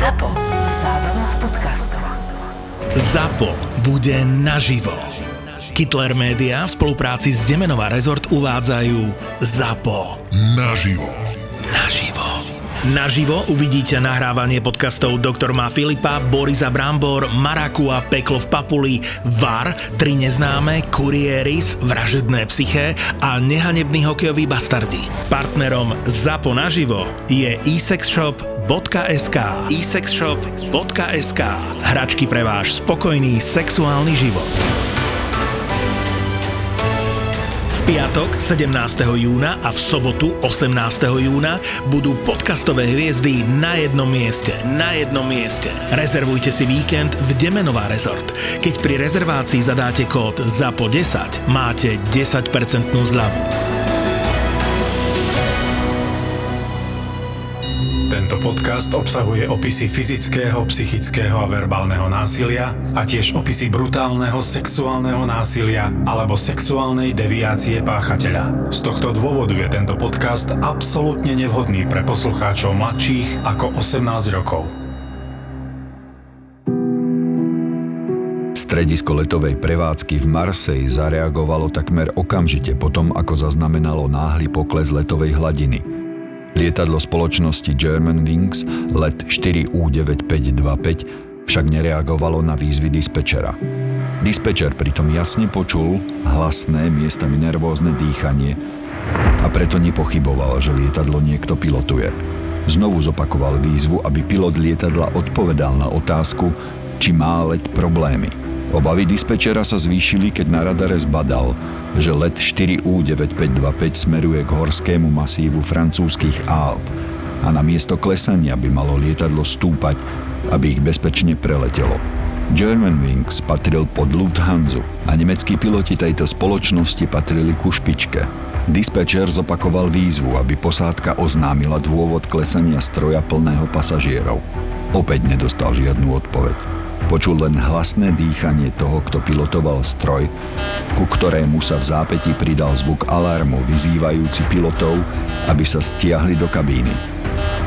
ZAPO. Zábrná v podcastov. ZAPO bude naživo. Hitler Media v spolupráci s Demenová rezort uvádzajú ZAPO. Naživo. Naživo. Naživo uvidíte nahrávanie podcastov Doktor má Filipa, Borisa Brambor, Maraku a Peklo v Papuli, VAR, Tri neznáme, Kurieris, Vražedné psyché a Nehanebný hokejový bastardi. Partnerom ZAPO naživo je eSexShop.sk eSexShop.sk Hračky pre váš spokojný sexuálny život. V piatok 17. júna a v sobotu 18. júna budú podcastové hviezdy na jednom mieste. Na jednom mieste. Rezervujte si víkend v Demenová rezort. Keď pri rezervácii zadáte kód ZAPO10, máte 10% zľavu. Podcast obsahuje opisy fyzického, psychického a verbálneho násilia a tiež opisy brutálneho sexuálneho násilia alebo sexuálnej deviácie páchateľa. Z tohto dôvodu je tento podcast absolútne nevhodný pre poslucháčov mladších ako 18 rokov. Stredisko letovej prevádzky v Marseille zareagovalo takmer okamžite potom, ako zaznamenalo náhly pokles letovej hladiny. Lietadlo spoločnosti German Wings let 4U9525 však nereagovalo na výzvy dispečera. Dispečer pritom jasne počul hlasné, miestami nervózne dýchanie a preto nepochyboval, že lietadlo niekto pilotuje. Znovu zopakoval výzvu, aby pilot lietadla odpovedal na otázku, či má let problémy. Obavy dispečera sa zvýšili, keď na radare zbadal, že let 4U9525 smeruje k horskému masívu francúzskych Alp a na miesto klesania by malo lietadlo stúpať, aby ich bezpečne preletelo. German Wings patril pod Lufthansa a nemeckí piloti tejto spoločnosti patrili ku špičke. Dispečer zopakoval výzvu, aby posádka oznámila dôvod klesania stroja plného pasažierov. Opäť nedostal žiadnu odpoveď. Počul len hlasné dýchanie toho, kto pilotoval stroj, ku ktorému sa v zápäti pridal zvuk alarmu vyzývajúci pilotov, aby sa stiahli do kabíny.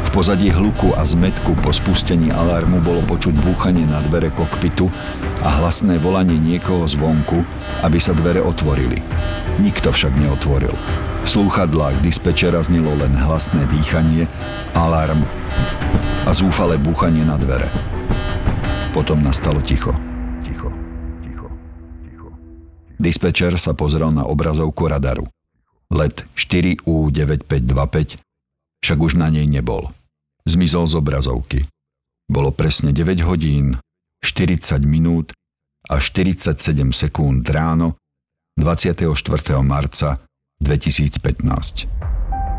V pozadí hluku a zmetku po spustení alarmu bolo počuť búchanie na dvere kokpitu a hlasné volanie niekoho zvonku, aby sa dvere otvorili. Nikto však neotvoril. V slúchadlách dispečera znelo len hlasné dýchanie, alarm a zúfale búchanie na dvere. Potom nastalo ticho. Ticho, ticho, ticho. Dispečer sa pozrel na obrazovku radaru. Let 4U9525 však už na nej nebol. Zmizol z obrazovky. Bolo presne 9 hodín, 40 minút a 47 sekúnd ráno 24. marca 2015.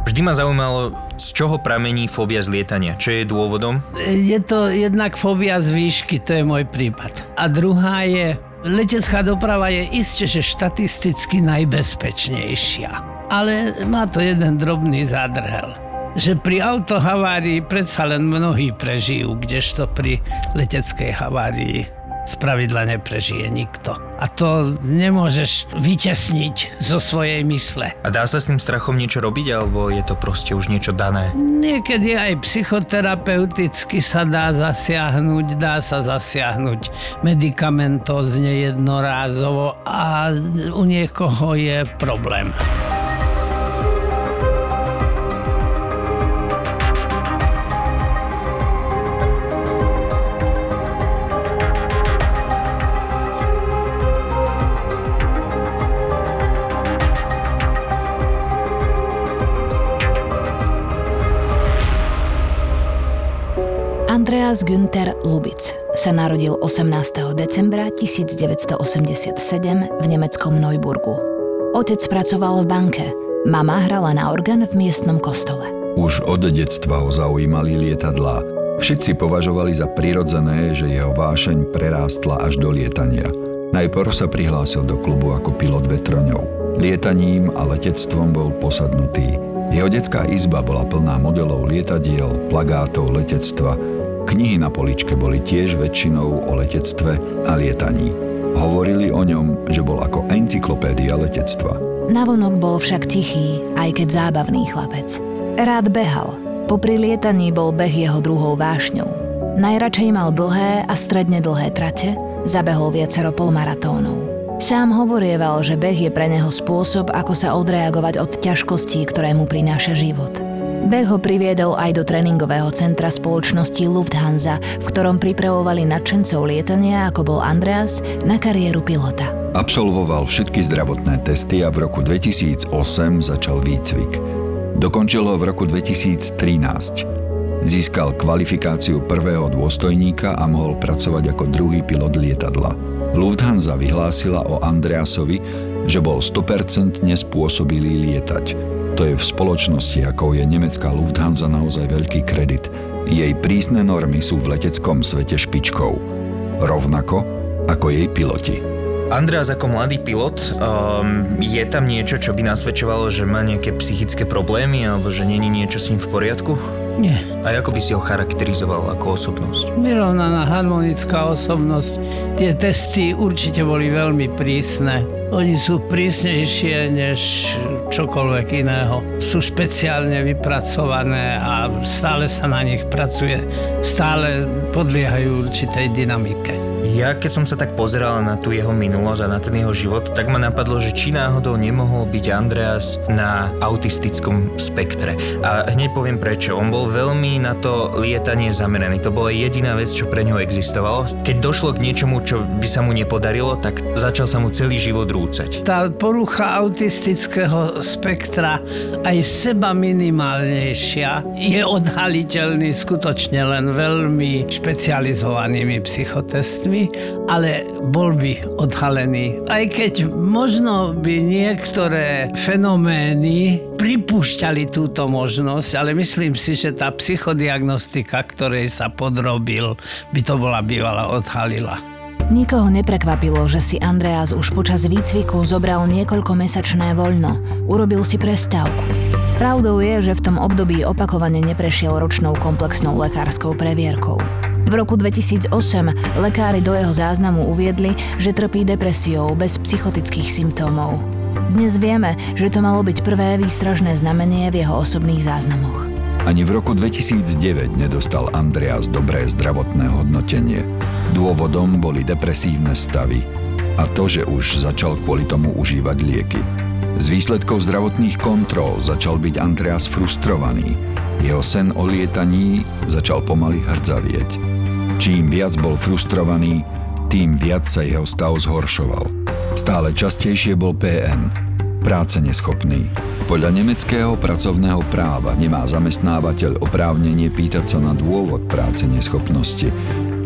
Vždy ma zaujímalo, z čoho pramení fóbia z lietania. Čo je dôvodom? Je to jednak fóbia z výšky, to je môj prípad. A druhá je, letecká doprava je iste, že štatisticky najbezpečnejšia. Ale má to jeden drobný zádrhel že pri autohavárii predsa len mnohí prežijú, kdežto pri leteckej havárii z pravidla neprežije nikto. A to nemôžeš vytesniť zo svojej mysle. A dá sa s tým strachom niečo robiť, alebo je to proste už niečo dané? Niekedy aj psychoterapeuticky sa dá zasiahnuť, dá sa zasiahnuť medikamentozne jednorázovo a u niekoho je problém. Andreas Günther Lubic sa narodil 18. decembra 1987 v nemeckom Neuburgu. Otec pracoval v banke, mama hrala na orgán v miestnom kostole. Už od detstva ho zaujímali lietadlá. Všetci považovali za prirodzené, že jeho vášeň prerástla až do lietania. Najprv sa prihlásil do klubu ako pilot vetroňov. Lietaním a letectvom bol posadnutý. Jeho detská izba bola plná modelov lietadiel, plagátov letectva, Knihy na poličke boli tiež väčšinou o letectve a lietaní. Hovorili o ňom, že bol ako encyklopédia letectva. Navonok bol však tichý, aj keď zábavný chlapec. Rád behal. Popri lietaní bol beh jeho druhou vášňou. Najradšej mal dlhé a stredne dlhé trate, zabehol viacero polmaratónov. Sám hovorieval, že beh je pre neho spôsob, ako sa odreagovať od ťažkostí, ktoré mu prináša život. Beh ho priviedol aj do tréningového centra spoločnosti Lufthansa, v ktorom pripravovali nadšencov lietania, ako bol Andreas, na kariéru pilota. Absolvoval všetky zdravotné testy a v roku 2008 začal výcvik. Dokončil ho v roku 2013. Získal kvalifikáciu prvého dôstojníka a mohol pracovať ako druhý pilot lietadla. Lufthansa vyhlásila o Andreasovi, že bol 100% spôsobilý lietať. To je v spoločnosti, ako je nemecká Lufthansa naozaj veľký kredit. Jej prísne normy sú v leteckom svete špičkou. Rovnako ako jej piloti. Andreas ako mladý pilot, um, je tam niečo, čo by nasvedčovalo, že má nejaké psychické problémy alebo že není niečo s ním v poriadku? Nie. A ako by si ho charakterizoval ako osobnosť? Vyrovnaná harmonická osobnosť. Tie testy určite boli veľmi prísne. Oni sú prísnejšie než čokoľvek iného. Sú špeciálne vypracované a stále sa na nich pracuje. Stále podliehajú určitej dynamike. Ja keď som sa tak pozeral na tú jeho minulosť a na ten jeho život, tak ma napadlo, že či náhodou nemohol byť Andreas na autistickom spektre. A hneď poviem prečo. On bol veľmi na to lietanie zameraný. To bola jediná vec, čo pre neho existovalo. Keď došlo k niečomu, čo by sa mu nepodarilo, tak začal sa mu celý život rúcať. Tá porucha autistického spektra aj seba minimálnejšia je odhaliteľný skutočne len veľmi špecializovanými psychotestmi ale bol by odhalený. Aj keď možno by niektoré fenomény pripúšťali túto možnosť, ale myslím si, že tá psychodiagnostika, ktorej sa podrobil, by to bola bývala odhalila. Nikoho neprekvapilo, že si Andreas už počas výcviku zobral niekoľkomesačné voľno. Urobil si prestávku. Pravdou je, že v tom období opakovane neprešiel ročnou komplexnou lekárskou previerkou. V roku 2008 lekári do jeho záznamu uviedli, že trpí depresiou bez psychotických symptómov. Dnes vieme, že to malo byť prvé výstražné znamenie v jeho osobných záznamoch. Ani v roku 2009 nedostal Andreas dobré zdravotné hodnotenie. Dôvodom boli depresívne stavy a to, že už začal kvôli tomu užívať lieky. Z výsledkov zdravotných kontrol začal byť Andreas frustrovaný. Jeho sen o lietaní začal pomaly hrdzavieť. Čím viac bol frustrovaný, tým viac sa jeho stav zhoršoval. Stále častejšie bol PN, práce neschopný. Podľa nemeckého pracovného práva nemá zamestnávateľ oprávnenie pýtať sa na dôvod práce neschopnosti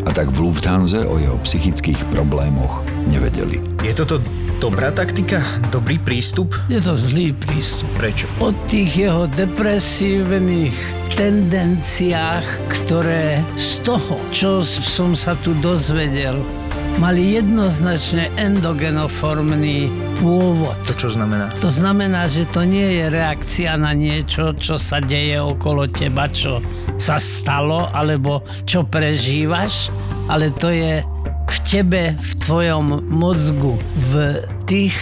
a tak v Lufthansa o jeho psychických problémoch nevedeli. Je toto dobrá taktika? Dobrý prístup? Je to zlý prístup. Prečo? Od tých jeho depresívnych tendenciách, ktoré z toho, čo som sa tu dozvedel, mali jednoznačne endogenoformný pôvod. To čo znamená? To znamená, že to nie je reakcia na niečo, čo sa deje okolo teba, čo sa stalo, alebo čo prežívaš, ale to je v tebe, v tvojom mozgu, v tých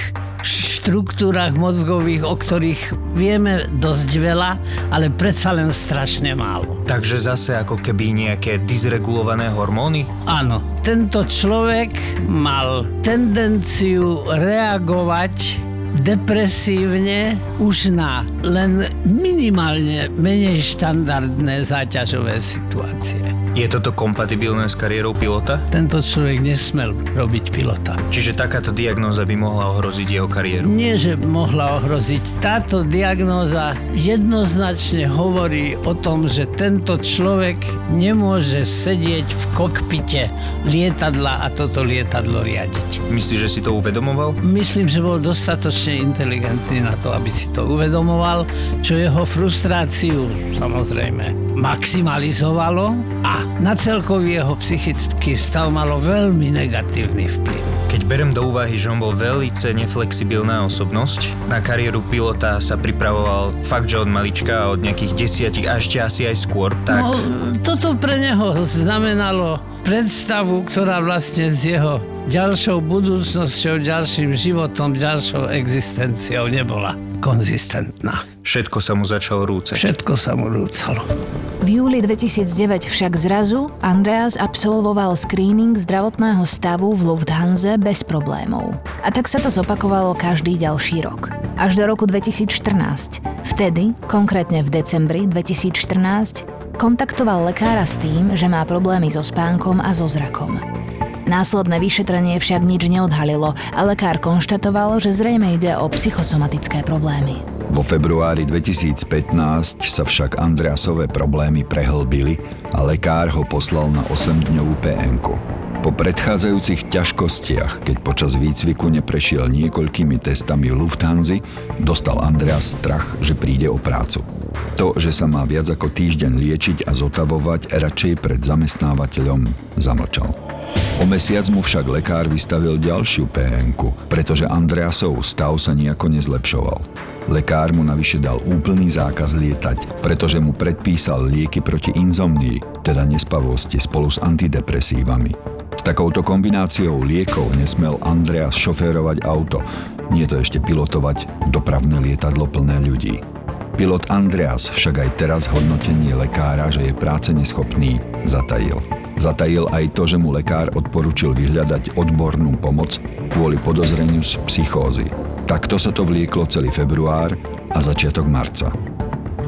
štruktúrach mozgových, o ktorých vieme dosť veľa, ale predsa len strašne málo. Takže zase ako keby nejaké dysregulované hormóny? Áno. Tento človek mal tendenciu reagovať depresívne už na len minimálne menej štandardné záťažové situácie. Je toto kompatibilné s kariérou pilota? Tento človek nesmel robiť pilota. Čiže takáto diagnóza by mohla ohroziť jeho kariéru? Nie, že mohla ohroziť. Táto diagnóza jednoznačne hovorí o tom, že tento človek nemôže sedieť v kokpite lietadla a toto lietadlo riadiť. Myslíš, že si to uvedomoval? Myslím, že bol dostatočne inteligentný na to, aby si to uvedomoval, čo jeho frustráciu samozrejme maximalizovalo a na celkový jeho psychický stav malo veľmi negatívny vplyv. Keď berem do úvahy, že on bol veľmi neflexibilná osobnosť, na kariéru pilota sa pripravoval fakt, že od malička, od nejakých desiatich a ešte asi aj skôr, tak... No, toto pre neho znamenalo predstavu, ktorá vlastne z jeho ďalšou budúcnosťou, ďalším životom, ďalšou existenciou nebola konzistentná. Všetko sa mu začalo rúcať. Všetko sa mu rúcalo. V júli 2009 však zrazu Andreas absolvoval screening zdravotného stavu v Lufthansa bez problémov. A tak sa to zopakovalo každý ďalší rok. Až do roku 2014. Vtedy, konkrétne v decembri 2014, kontaktoval lekára s tým, že má problémy so spánkom a so zrakom. Následné vyšetrenie však nič neodhalilo a lekár konštatoval, že zrejme ide o psychosomatické problémy. Vo februári 2015 sa však Andreasové problémy prehlbili a lekár ho poslal na 8-dňovú pn Po predchádzajúcich ťažkostiach, keď počas výcviku neprešiel niekoľkými testami Lufthansa, dostal Andreas strach, že príde o prácu. To, že sa má viac ako týždeň liečiť a zotavovať, radšej pred zamestnávateľom zamlčal. O mesiac mu však lekár vystavil ďalšiu pn pretože Andreasov stav sa nejako nezlepšoval. Lekár mu navyše dal úplný zákaz lietať, pretože mu predpísal lieky proti inzomnii, teda nespavosti spolu s antidepresívami. S takouto kombináciou liekov nesmel Andreas šoférovať auto, nie to ešte pilotovať dopravné lietadlo plné ľudí. Pilot Andreas však aj teraz hodnotenie lekára, že je práce neschopný, zatajil. Zatajil aj to, že mu lekár odporučil vyhľadať odbornú pomoc kvôli podozreniu z psychózy. Takto sa to vlieklo celý február a začiatok marca.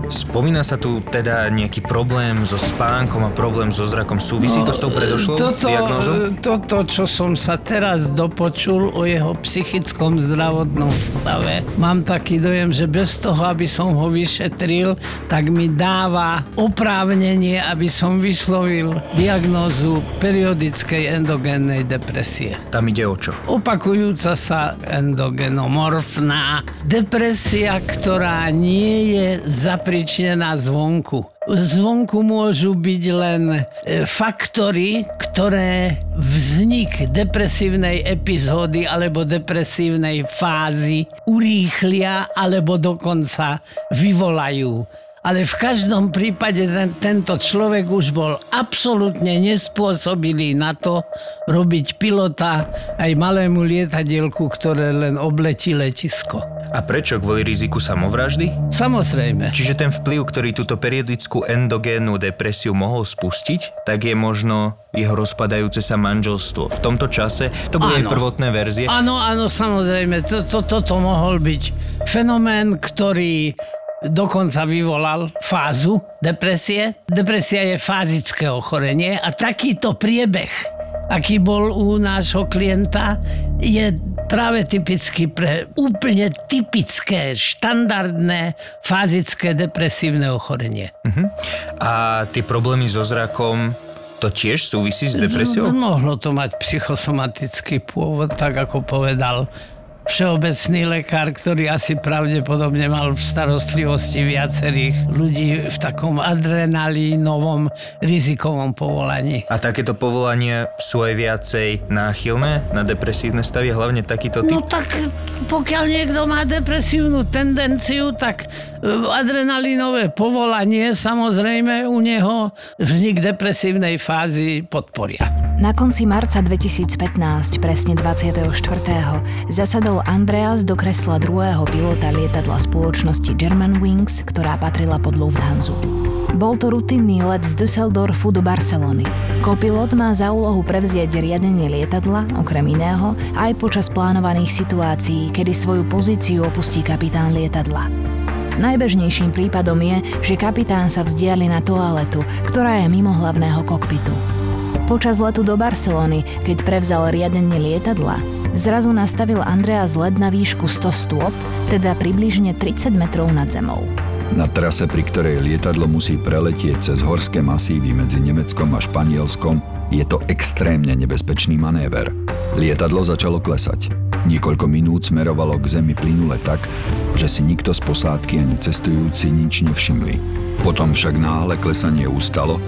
Spomína sa tu teda nejaký problém so spánkom a problém so zrakom. Súvisí no, to s tou predošlou toto, diagnózou? Toto, čo som sa teraz dopočul o jeho psychickom zdravotnom stave, mám taký dojem, že bez toho, aby som ho vyšetril, tak mi dáva oprávnenie, aby som vyslovil diagnózu periodickej endogénnej depresie. Tam ide o čo? Opakujúca sa endogenomorfná depresia, ktorá nie je na zvonku. Zvonku môžu byť len e, faktory, ktoré vznik depresívnej epizódy alebo depresívnej fázy urýchlia alebo dokonca vyvolajú ale v každom prípade ten, tento človek už bol absolútne nespôsobilý na to robiť pilota aj malému lietadielku, ktoré len obletí letisko. A prečo? Kvôli riziku samovraždy? Samozrejme. Čiže ten vplyv, ktorý túto periodickú endogénnu depresiu mohol spustiť, tak je možno jeho rozpadajúce sa manželstvo. V tomto čase to boli aj prvotné verzie. Áno, áno, samozrejme. Toto to, to, to mohol byť fenomén, ktorý dokonca vyvolal fázu depresie. Depresia je fázické ochorenie a takýto priebeh, aký bol u nášho klienta, je práve typický pre úplne typické, štandardné fázické depresívne ochorenie. Uh-huh. A tie problémy so zrakom to tiež súvisí s depresiou? Mohlo to mať psychosomatický pôvod, tak ako povedal všeobecný lekár, ktorý asi pravdepodobne mal v starostlivosti viacerých ľudí v takom adrenalínovom rizikovom povolaní. A takéto povolania sú aj viacej náchylné na depresívne stavy, hlavne takýto typ? No tak pokiaľ niekto má depresívnu tendenciu, tak e, adrenalínové povolanie samozrejme u neho vznik depresívnej fázy podporia. Na konci marca 2015, presne 24. zasadol Andreas do kresla druhého pilota lietadla spoločnosti Germanwings, ktorá patrila pod Lufthansa. Bol to rutinný let z Düsseldorfu do Barcelony. Kopilot má za úlohu prevzieť riadenie lietadla, okrem iného, aj počas plánovaných situácií, kedy svoju pozíciu opustí kapitán lietadla. Najbežnejším prípadom je, že kapitán sa vzdiali na toaletu, ktorá je mimo hlavného kokpitu. Počas letu do Barcelony, keď prevzal riadenie lietadla, Zrazu nastavil Andreas led na výšku 100 stôp, teda približne 30 metrov nad zemou. Na trase, pri ktorej lietadlo musí preletieť cez horské masívy medzi Nemeckom a Španielskom, je to extrémne nebezpečný manéver. Lietadlo začalo klesať. Niekoľko minút smerovalo k zemi plynule tak, že si nikto z posádky ani cestujúci nič nevšimli. Potom však náhle klesanie ustalo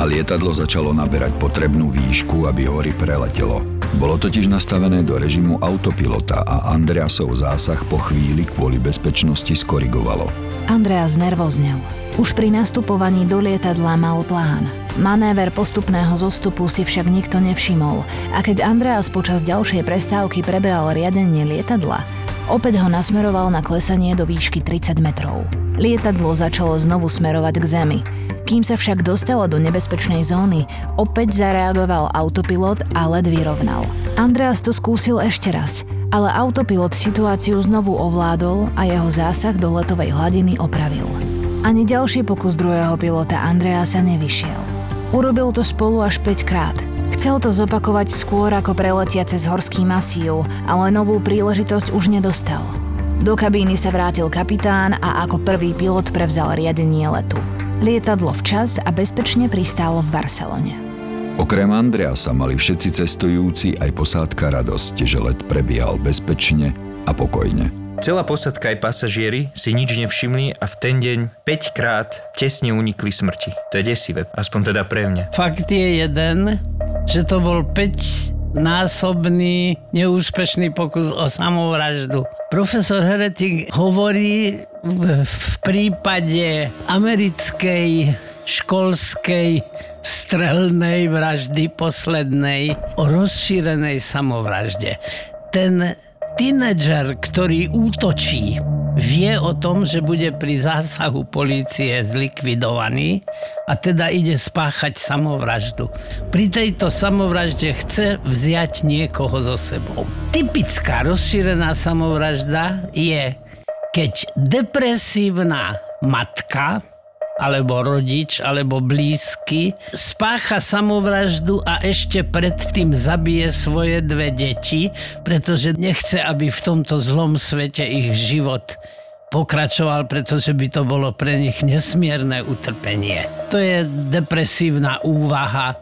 a lietadlo začalo naberať potrebnú výšku, aby hory preletelo. Bolo totiž nastavené do režimu autopilota a Andreasov zásah po chvíli kvôli bezpečnosti skorigovalo. Andreas nervoznel. Už pri nastupovaní do lietadla mal plán. Manéver postupného zostupu si však nikto nevšimol a keď Andreas počas ďalšej prestávky prebral riadenie lietadla, opäť ho nasmeroval na klesanie do výšky 30 metrov. Lietadlo začalo znovu smerovať k zemi. Kým sa však dostalo do nebezpečnej zóny, opäť zareagoval autopilot a led vyrovnal. Andreas to skúsil ešte raz, ale autopilot situáciu znovu ovládol a jeho zásah do letovej hladiny opravil. Ani ďalší pokus druhého pilota Andreasa nevyšiel. Urobil to spolu až 5 krát. Chcel to zopakovať skôr ako preletia cez horský masív, ale novú príležitosť už nedostal. Do kabíny sa vrátil kapitán a ako prvý pilot prevzal riadenie letu. Lietadlo včas a bezpečne pristálo v Barcelone. Okrem Andreasa mali všetci cestujúci aj posádka radosť, že let prebiehal bezpečne a pokojne. Celá posadka aj pasažieri si nič nevšimli a v ten deň 5 krát tesne unikli smrti. To je desivé, aspoň teda pre mňa. Fakt je jeden, že to bol 5 násobný neúspešný pokus o samovraždu. Profesor Heretik hovorí v, v prípade americkej školskej strelnej vraždy poslednej o rozšírenej samovražde. Ten tínedžer, ktorý útočí vie o tom, že bude pri zásahu polície zlikvidovaný a teda ide spáchať samovraždu. Pri tejto samovražde chce vziať niekoho so sebou. Typická rozšírená samovražda je, keď depresívna matka alebo rodič, alebo blízky, spácha samovraždu a ešte predtým zabije svoje dve deti, pretože nechce, aby v tomto zlom svete ich život pokračoval, pretože by to bolo pre nich nesmierne utrpenie. To je depresívna úvaha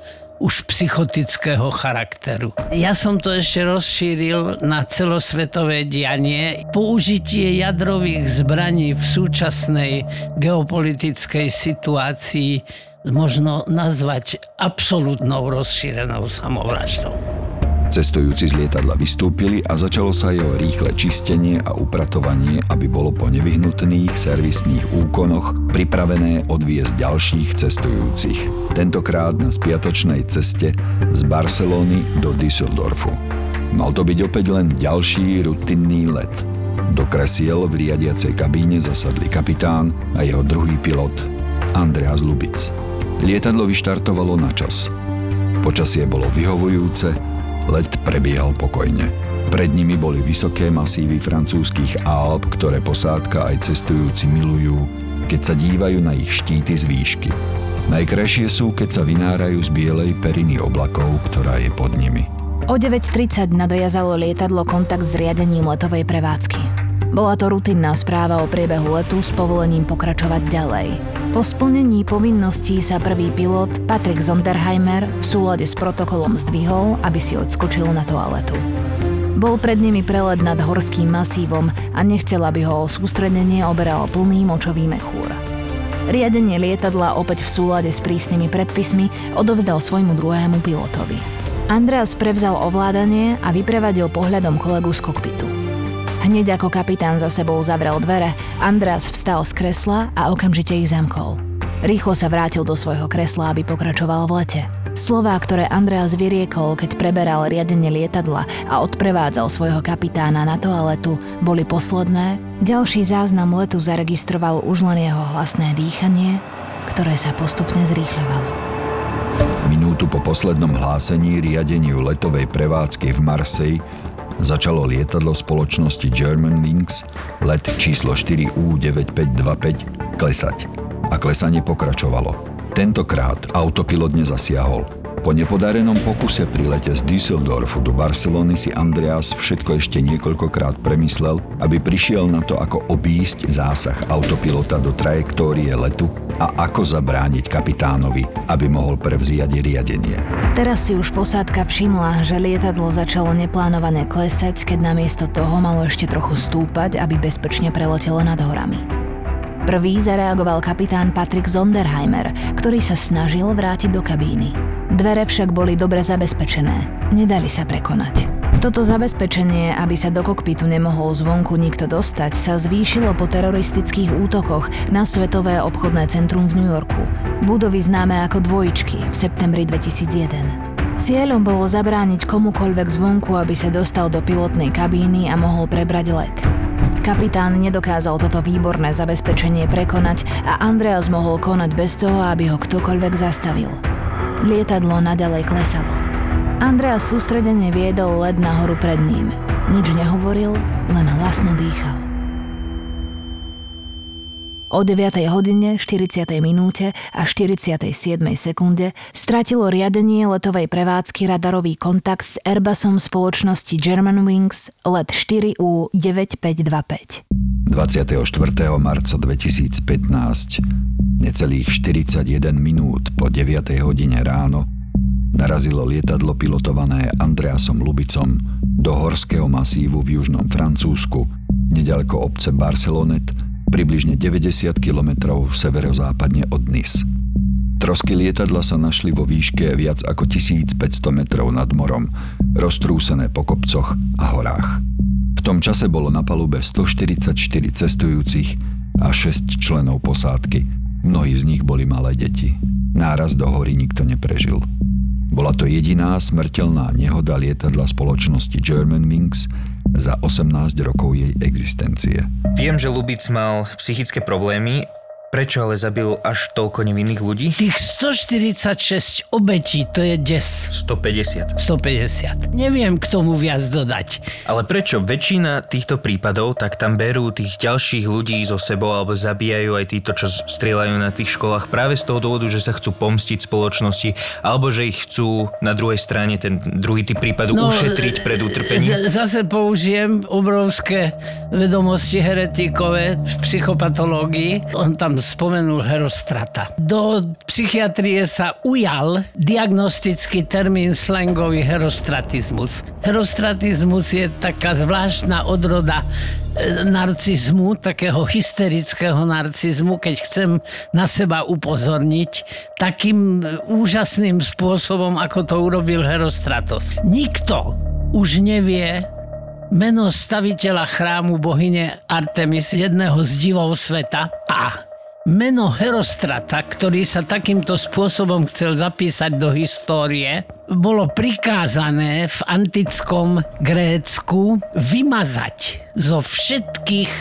už psychotického charakteru. Ja som to ešte rozšíril na celosvetové dianie. Použitie jadrových zbraní v súčasnej geopolitickej situácii možno nazvať absolútnou rozšírenou samovraždou. Cestujúci z lietadla vystúpili a začalo sa jeho rýchle čistenie a upratovanie, aby bolo po nevyhnutných servisných úkonoch pripravené odviezť ďalších cestujúcich. Tentokrát na spiatočnej ceste z Barcelony do Düsseldorfu. Mal to byť opäť len ďalší rutinný let. Do kresiel v riadiacej kabíne zasadli kapitán a jeho druhý pilot Andreas Lubic. Lietadlo vyštartovalo na čas. Počasie bolo vyhovujúce, Let prebiehal pokojne. Pred nimi boli vysoké masívy francúzskych Alp, ktoré posádka aj cestujúci milujú, keď sa dívajú na ich štíty z výšky. Najkrajšie sú, keď sa vynárajú z bielej periny oblakov, ktorá je pod nimi. O 9.30 nadojazalo lietadlo kontakt s riadením letovej prevádzky. Bola to rutinná správa o priebehu letu s povolením pokračovať ďalej. Po splnení povinností sa prvý pilot Patrick Zonderheimer v súlade s protokolom zdvihol, aby si odskočil na toaletu. Bol pred nimi prelet nad horským masívom a nechcel, aby ho o sústredenie oberal plný močový mechúr. Riadenie lietadla opäť v súlade s prísnymi predpismi odovzdal svojmu druhému pilotovi. Andreas prevzal ovládanie a vyprevadil pohľadom kolegu z kokpitu. Hneď ako kapitán za sebou zavrel dvere, Andreas vstal z kresla a okamžite ich zamkol. Rýchlo sa vrátil do svojho kresla, aby pokračoval v lete. Slová, ktoré Andreas vyriekol, keď preberal riadenie lietadla a odprevádzal svojho kapitána na toaletu, boli posledné. Ďalší záznam letu zaregistroval už len jeho hlasné dýchanie, ktoré sa postupne zrýchľovalo. Minútu po poslednom hlásení riadeniu letovej prevádzky v Marseille začalo lietadlo spoločnosti Germanwings let číslo 4U9525 klesať. A klesanie pokračovalo. Tentokrát autopilot nezasiahol. Po nepodarenom pokuse pri lete z Düsseldorfu do Barcelony si Andreas všetko ešte niekoľkokrát premyslel, aby prišiel na to, ako obísť zásah autopilota do trajektórie letu a ako zabrániť kapitánovi, aby mohol prevziať riadenie. Teraz si už posádka všimla, že lietadlo začalo neplánovane klesať, keď namiesto toho malo ešte trochu stúpať, aby bezpečne preletelo nad horami. Prvý zareagoval kapitán Patrick Zonderheimer, ktorý sa snažil vrátiť do kabíny. Dvere však boli dobre zabezpečené, nedali sa prekonať. Toto zabezpečenie, aby sa do kokpitu nemohol zvonku nikto dostať, sa zvýšilo po teroristických útokoch na Svetové obchodné centrum v New Yorku. Budovy známe ako dvojičky v septembri 2001. Cieľom bolo zabrániť komukoľvek zvonku, aby sa dostal do pilotnej kabíny a mohol prebrať let. Kapitán nedokázal toto výborné zabezpečenie prekonať a Andreas mohol konať bez toho, aby ho ktokoľvek zastavil. Lietadlo nadalej klesalo. Andreas sústredene viedol led nahoru pred ním. Nič nehovoril, len hlasno dýchal. O 9. hodine, 40. minúte a 47. sekunde stratilo riadenie letovej prevádzky radarový kontakt s Airbusom spoločnosti Germanwings let 4U 9525. 24. marca 2015, necelých 41 minút po 9. hodine ráno, narazilo lietadlo pilotované Andreasom Lubicom do horského masívu v južnom Francúzsku, nedaleko obce Barcelonet, približne 90 km severozápadne od Nice. Trosky lietadla sa našli vo výške viac ako 1500 metrov nad morom, roztrúsené po kopcoch a horách. V tom čase bolo na palube 144 cestujúcich a 6 členov posádky. Mnohí z nich boli malé deti. Náraz do hory nikto neprežil. Bola to jediná smrteľná nehoda lietadla spoločnosti Germanwings za 18 rokov jej existencie. Viem, že Lubic mal psychické problémy Prečo ale zabil až toľko nevinných ľudí? Tých 146 obetí, to je des. 150. 150. Neviem k tomu viac dodať. Ale prečo väčšina týchto prípadov, tak tam berú tých ďalších ľudí zo sebou alebo zabíjajú aj títo, čo strieľajú na tých školách práve z toho dôvodu, že sa chcú pomstiť spoločnosti alebo že ich chcú na druhej strane ten druhý typ prípadu no, ušetriť pred utrpením? Z- zase použijem obrovské vedomosti heretikové v psychopatológii. On tam spomenul Herostrata. Do psychiatrie sa ujal diagnostický termín slangový herostratizmus. Herostratizmus je taká zvláštna odroda e, narcizmu, takého hysterického narcizmu, keď chcem na seba upozorniť takým úžasným spôsobom, ako to urobil Herostratos. Nikto už nevie meno staviteľa chrámu bohyne Artemis, jedného z divov sveta a Meno Herostrata, ktorý sa takýmto spôsobom chcel zapísať do histórie, bolo prikázané v antickom Grécku vymazať zo všetkých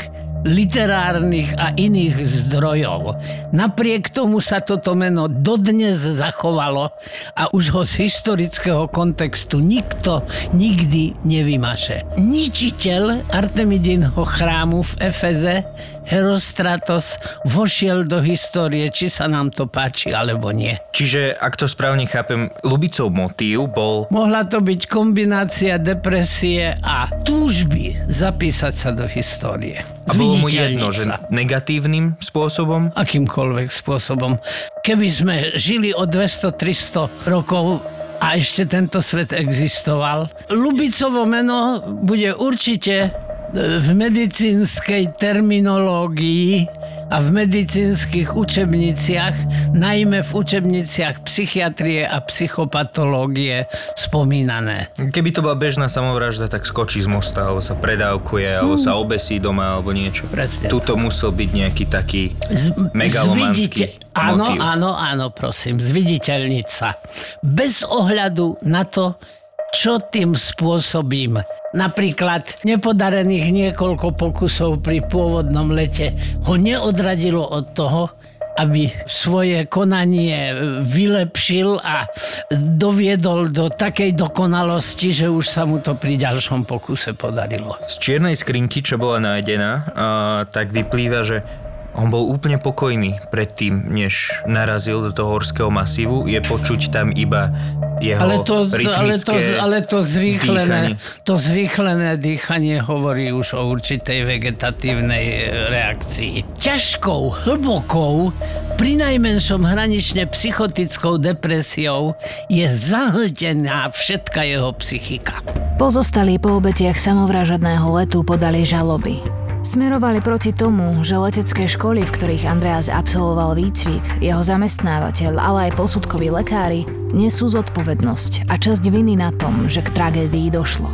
literárnych a iných zdrojov. Napriek tomu sa toto meno dodnes zachovalo a už ho z historického kontextu nikto nikdy nevymaže. Ničiteľ Artemidinho chrámu v Efeze Herostratos vošiel do histórie, či sa nám to páči alebo nie. Čiže, ak to správne chápem, Lubicov motív bol... Mohla to byť kombinácia depresie a túžby zapísať sa do histórie. A bolo mu jedno, že negatívnym spôsobom? Akýmkoľvek spôsobom. Keby sme žili o 200-300 rokov a ešte tento svet existoval, Lubicovo meno bude určite v medicínskej terminológii a v medicínskych učebniciach, najmä v učebniciach psychiatrie a psychopatológie spomínané. Keby to bola bežná samovražda, tak skočí z mosta, alebo sa predávkuje, alebo sa obesí doma, alebo niečo. Presne. Tuto musel byť nejaký taký megalomanský Áno, áno, áno, prosím, zviditeľniť sa. Bez ohľadu na to, čo tým spôsobím. Napríklad nepodarených niekoľko pokusov pri pôvodnom lete ho neodradilo od toho, aby svoje konanie vylepšil a doviedol do takej dokonalosti, že už sa mu to pri ďalšom pokuse podarilo. Z čiernej skrinky, čo bola nájdená, tak vyplýva, že on bol úplne pokojný predtým, než narazil do toho horského masívu. Je počuť tam iba jeho ale to, ale to, ale to zrýchlené, dýchanie. to zrýchlené dýchanie hovorí už o určitej vegetatívnej e, reakcii. Ťažkou, hlbokou, pri najmenšom hranične psychotickou depresiou je zahltená všetka jeho psychika. Pozostali po obetiach samovražedného letu podali žaloby. Smerovali proti tomu, že letecké školy, v ktorých Andreas absolvoval výcvik, jeho zamestnávateľ, ale aj posudkoví lekári, nesú zodpovednosť a časť viny na tom, že k tragédii došlo.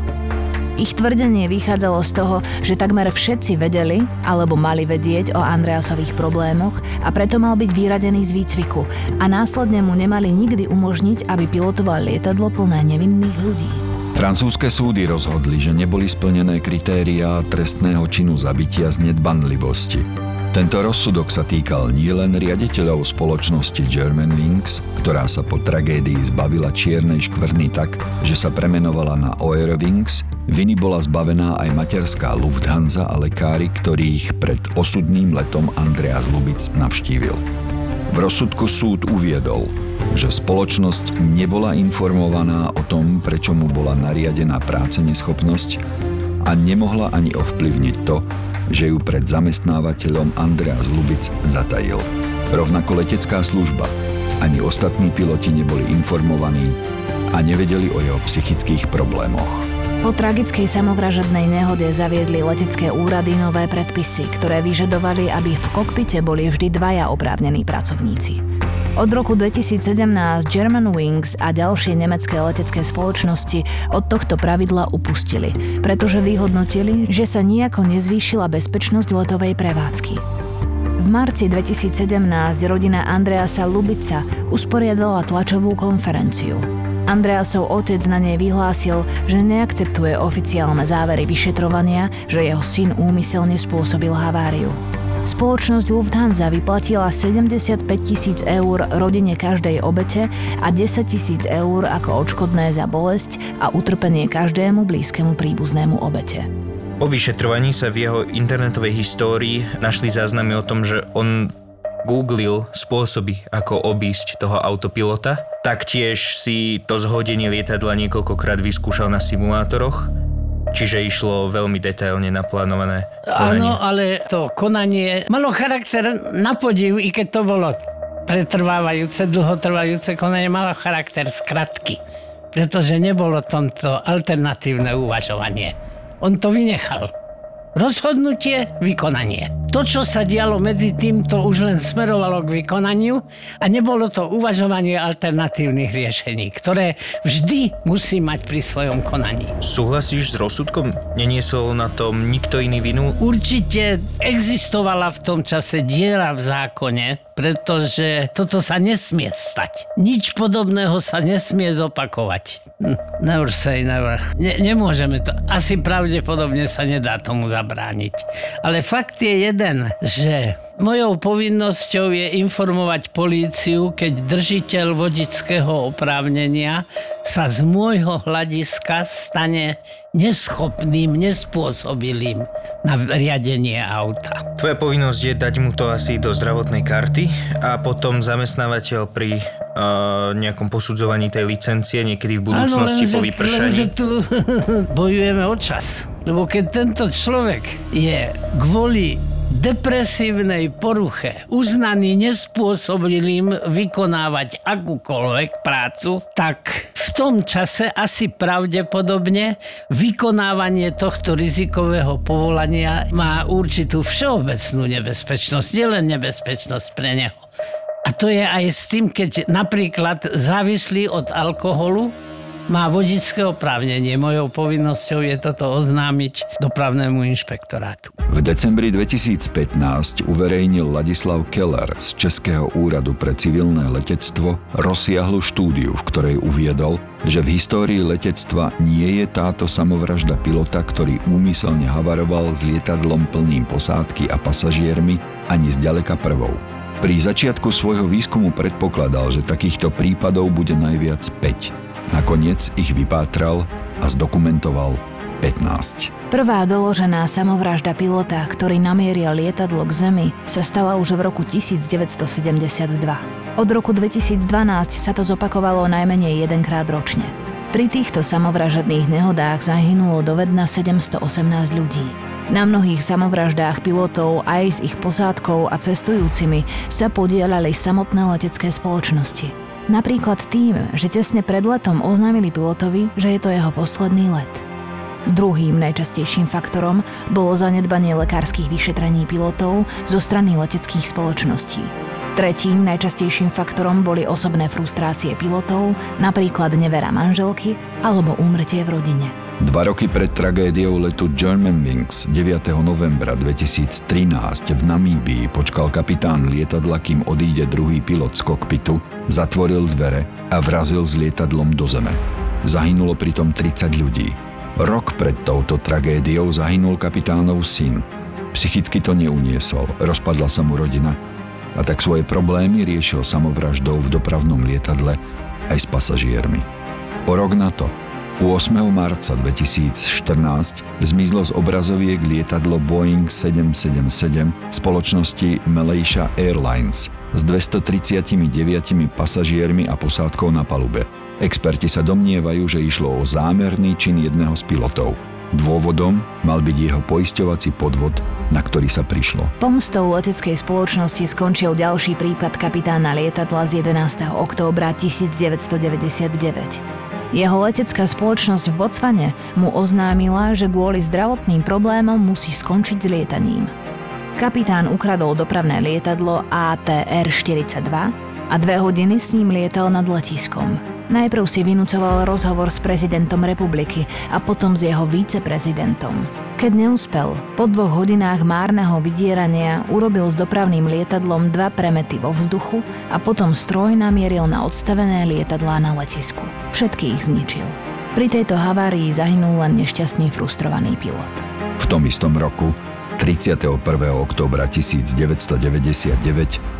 Ich tvrdenie vychádzalo z toho, že takmer všetci vedeli alebo mali vedieť o Andreasových problémoch a preto mal byť vyradený z výcviku a následne mu nemali nikdy umožniť, aby pilotoval lietadlo plné nevinných ľudí. Francúzske súdy rozhodli, že neboli splnené kritériá trestného činu zabitia z nedbanlivosti. Tento rozsudok sa týkal nielen riaditeľov spoločnosti Germanwings, ktorá sa po tragédii zbavila čiernej škvrny tak, že sa premenovala na Eurowings, Viny bola zbavená aj materská Lufthansa a lekári, ktorých pred osudným letom Andreas Lubic navštívil. V rozsudku súd uviedol, že spoločnosť nebola informovaná o tom, prečo mu bola nariadená práce neschopnosť a nemohla ani ovplyvniť to, že ju pred zamestnávateľom Andreas Lubic zatajil. Rovnako letecká služba ani ostatní piloti neboli informovaní a nevedeli o jeho psychických problémoch. Po tragickej samovražednej nehode zaviedli letecké úrady nové predpisy, ktoré vyžadovali, aby v kokpite boli vždy dvaja oprávnení pracovníci. Od roku 2017 German Wings a ďalšie nemecké letecké spoločnosti od tohto pravidla upustili, pretože vyhodnotili, že sa nejako nezvýšila bezpečnosť letovej prevádzky. V marci 2017 rodina Andreasa Lubica usporiadala tlačovú konferenciu. Andreasov otec na nej vyhlásil, že neakceptuje oficiálne závery vyšetrovania, že jeho syn úmyselne spôsobil haváriu. Spoločnosť Lufthansa vyplatila 75 tisíc eur rodine každej obete a 10 tisíc eur ako odškodné za bolesť a utrpenie každému blízkemu príbuznému obete. Po vyšetrovaní sa v jeho internetovej histórii našli záznamy o tom, že on googlil spôsoby, ako obísť toho autopilota. Taktiež si to zhodenie lietadla niekoľkokrát vyskúšal na simulátoroch, čiže išlo veľmi detailne naplánované konanie. Áno, ale to konanie malo charakter na podiv, i keď to bolo pretrvávajúce, dlhotrvajúce konanie, malo charakter skratky. Pretože nebolo tomto alternatívne uvažovanie. On to vynechal. Rozhodnutie, vykonanie. To, čo sa dialo medzi tým, to už len smerovalo k vykonaniu a nebolo to uvažovanie alternatívnych riešení, ktoré vždy musí mať pri svojom konaní. Súhlasíš s rozsudkom? Neniesol na tom nikto iný vinu? Určite existovala v tom čase diera v zákone, pretože toto sa nesmie stať. Nič podobného sa nesmie zopakovať. Hm, never say never. Ne, nemôžeme to. Asi pravdepodobne sa nedá tomu zabrániť. Ale fakt je jeden, že Mojou povinnosťou je informovať políciu, keď držiteľ vodického oprávnenia sa z môjho hľadiska stane neschopným, nespôsobilým na riadenie auta. Tvoja povinnosť je dať mu to asi do zdravotnej karty a potom zamestnávateľ pri uh, nejakom posudzovaní tej licencie niekedy v budúcnosti ano, po vypršaní. Lenže tu bojujeme o čas. Lebo keď tento človek je kvôli depresívnej poruche uznaný nespôsobilým vykonávať akúkoľvek prácu, tak v tom čase asi pravdepodobne vykonávanie tohto rizikového povolania má určitú všeobecnú nebezpečnosť, nielen nebezpečnosť pre neho. A to je aj s tým, keď napríklad závislý od alkoholu má vodické oprávnenie. Mojou povinnosťou je toto oznámiť dopravnému inšpektorátu. V decembri 2015 uverejnil Ladislav Keller z Českého úradu pre civilné letectvo rozsiahlu štúdiu, v ktorej uviedol, že v histórii letectva nie je táto samovražda pilota, ktorý úmyselne havaroval s lietadlom plným posádky a pasažiermi, ani zďaleka prvou. Pri začiatku svojho výskumu predpokladal, že takýchto prípadov bude najviac 5. Nakoniec ich vypátral a zdokumentoval 15. Prvá doložená samovražda pilota, ktorý namieril lietadlo k Zemi, sa stala už v roku 1972. Od roku 2012 sa to zopakovalo najmenej jedenkrát ročne. Pri týchto samovražedných nehodách zahynulo dovedna 718 ľudí. Na mnohých samovraždách pilotov aj s ich posádkou a cestujúcimi sa podielali samotné letecké spoločnosti. Napríklad tým, že tesne pred letom oznámili pilotovi, že je to jeho posledný let. Druhým najčastejším faktorom bolo zanedbanie lekárskych vyšetrení pilotov zo strany leteckých spoločností. Tretím najčastejším faktorom boli osobné frustrácie pilotov, napríklad nevera manželky alebo úmrtie v rodine. Dva roky pred tragédiou letu Germanwings 9. novembra 2013 v Namíbii počkal kapitán lietadla, kým odíde druhý pilot z kokpitu, zatvoril dvere a vrazil s lietadlom do zeme. Zahynulo pritom 30 ľudí. Rok pred touto tragédiou zahynul kapitánov syn. Psychicky to neuniesol, rozpadla sa mu rodina a tak svoje problémy riešil samovraždou v dopravnom lietadle aj s pasažiermi. O rok na to, 8. marca 2014 zmizlo z obrazoviek lietadlo Boeing 777 spoločnosti Malaysia Airlines s 239 pasažiermi a posádkou na palube. Experti sa domnievajú, že išlo o zámerný čin jedného z pilotov. Dôvodom mal byť jeho poisťovací podvod, na ktorý sa prišlo. Pomstou leteckej spoločnosti skončil ďalší prípad kapitána lietadla z 11. októbra 1999. Jeho letecká spoločnosť v Botsvane mu oznámila, že kvôli zdravotným problémom musí skončiť s lietaním. Kapitán ukradol dopravné lietadlo ATR-42 a dve hodiny s ním lietal nad letiskom. Najprv si vynúcoval rozhovor s prezidentom republiky a potom s jeho viceprezidentom. Keď neúspel, po dvoch hodinách márneho vydierania urobil s dopravným lietadlom dva premety vo vzduchu a potom stroj namieril na odstavené lietadlá na letisku. Všetky ich zničil. Pri tejto havárii zahynul len nešťastný frustrovaný pilot. V tom istom roku 31. októbra 1999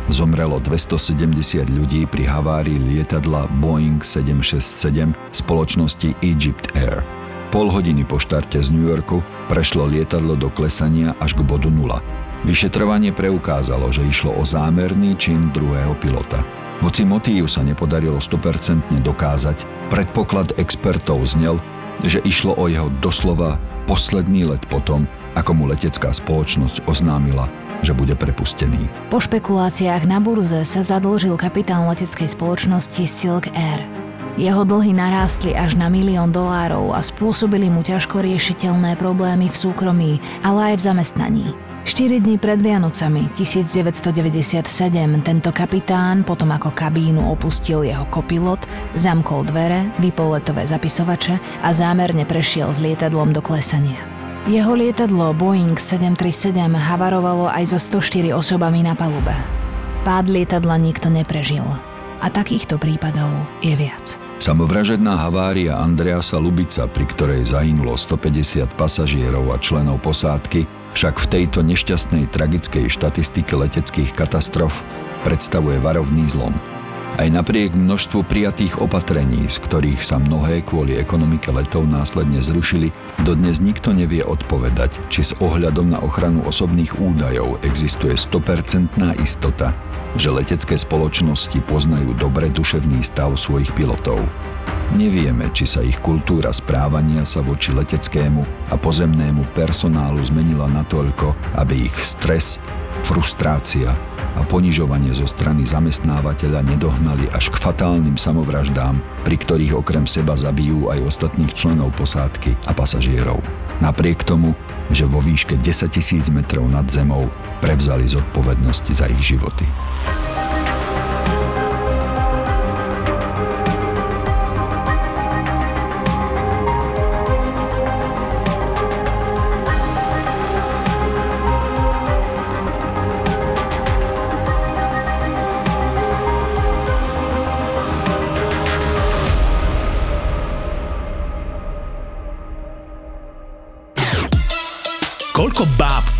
zomrelo 270 ľudí pri havárii lietadla Boeing 767 spoločnosti Egypt Air. Pol hodiny po štarte z New Yorku prešlo lietadlo do klesania až k bodu nula. Vyšetrovanie preukázalo, že išlo o zámerný čin druhého pilota. Hoci motív sa nepodarilo 100% dokázať, predpoklad expertov znel, že išlo o jeho doslova posledný let potom, ako mu letecká spoločnosť oznámila, že bude prepustený. Po špekuláciách na burze sa zadlžil kapitán leteckej spoločnosti Silk Air – jeho dlhy narástli až na milión dolárov a spôsobili mu ťažko riešiteľné problémy v súkromí, ale aj v zamestnaní. 4 dní pred Vianocami 1997 tento kapitán, potom ako kabínu opustil jeho kopilot, zamkol dvere, vypol letové zapisovače a zámerne prešiel s lietadlom do klesania. Jeho lietadlo Boeing 737 havarovalo aj so 104 osobami na palube. Pád lietadla nikto neprežil. A takýchto prípadov je viac. Samovražedná havária Andreasa Lubica, pri ktorej zahynulo 150 pasažierov a členov posádky, však v tejto nešťastnej tragickej štatistike leteckých katastrof predstavuje varovný zlom. Aj napriek množstvu prijatých opatrení, z ktorých sa mnohé kvôli ekonomike letov následne zrušili, dodnes nikto nevie odpovedať, či s ohľadom na ochranu osobných údajov existuje 100% istota, že letecké spoločnosti poznajú dobre duševný stav svojich pilotov. Nevieme, či sa ich kultúra správania sa voči leteckému a pozemnému personálu zmenila natoľko, aby ich stres, frustrácia a ponižovanie zo strany zamestnávateľa nedohnali až k fatálnym samovraždám, pri ktorých okrem seba zabijú aj ostatných členov posádky a pasažierov. Napriek tomu, že vo výške 10 tisíc metrov nad zemou prevzali zodpovednosť za ich životy. Koľko báb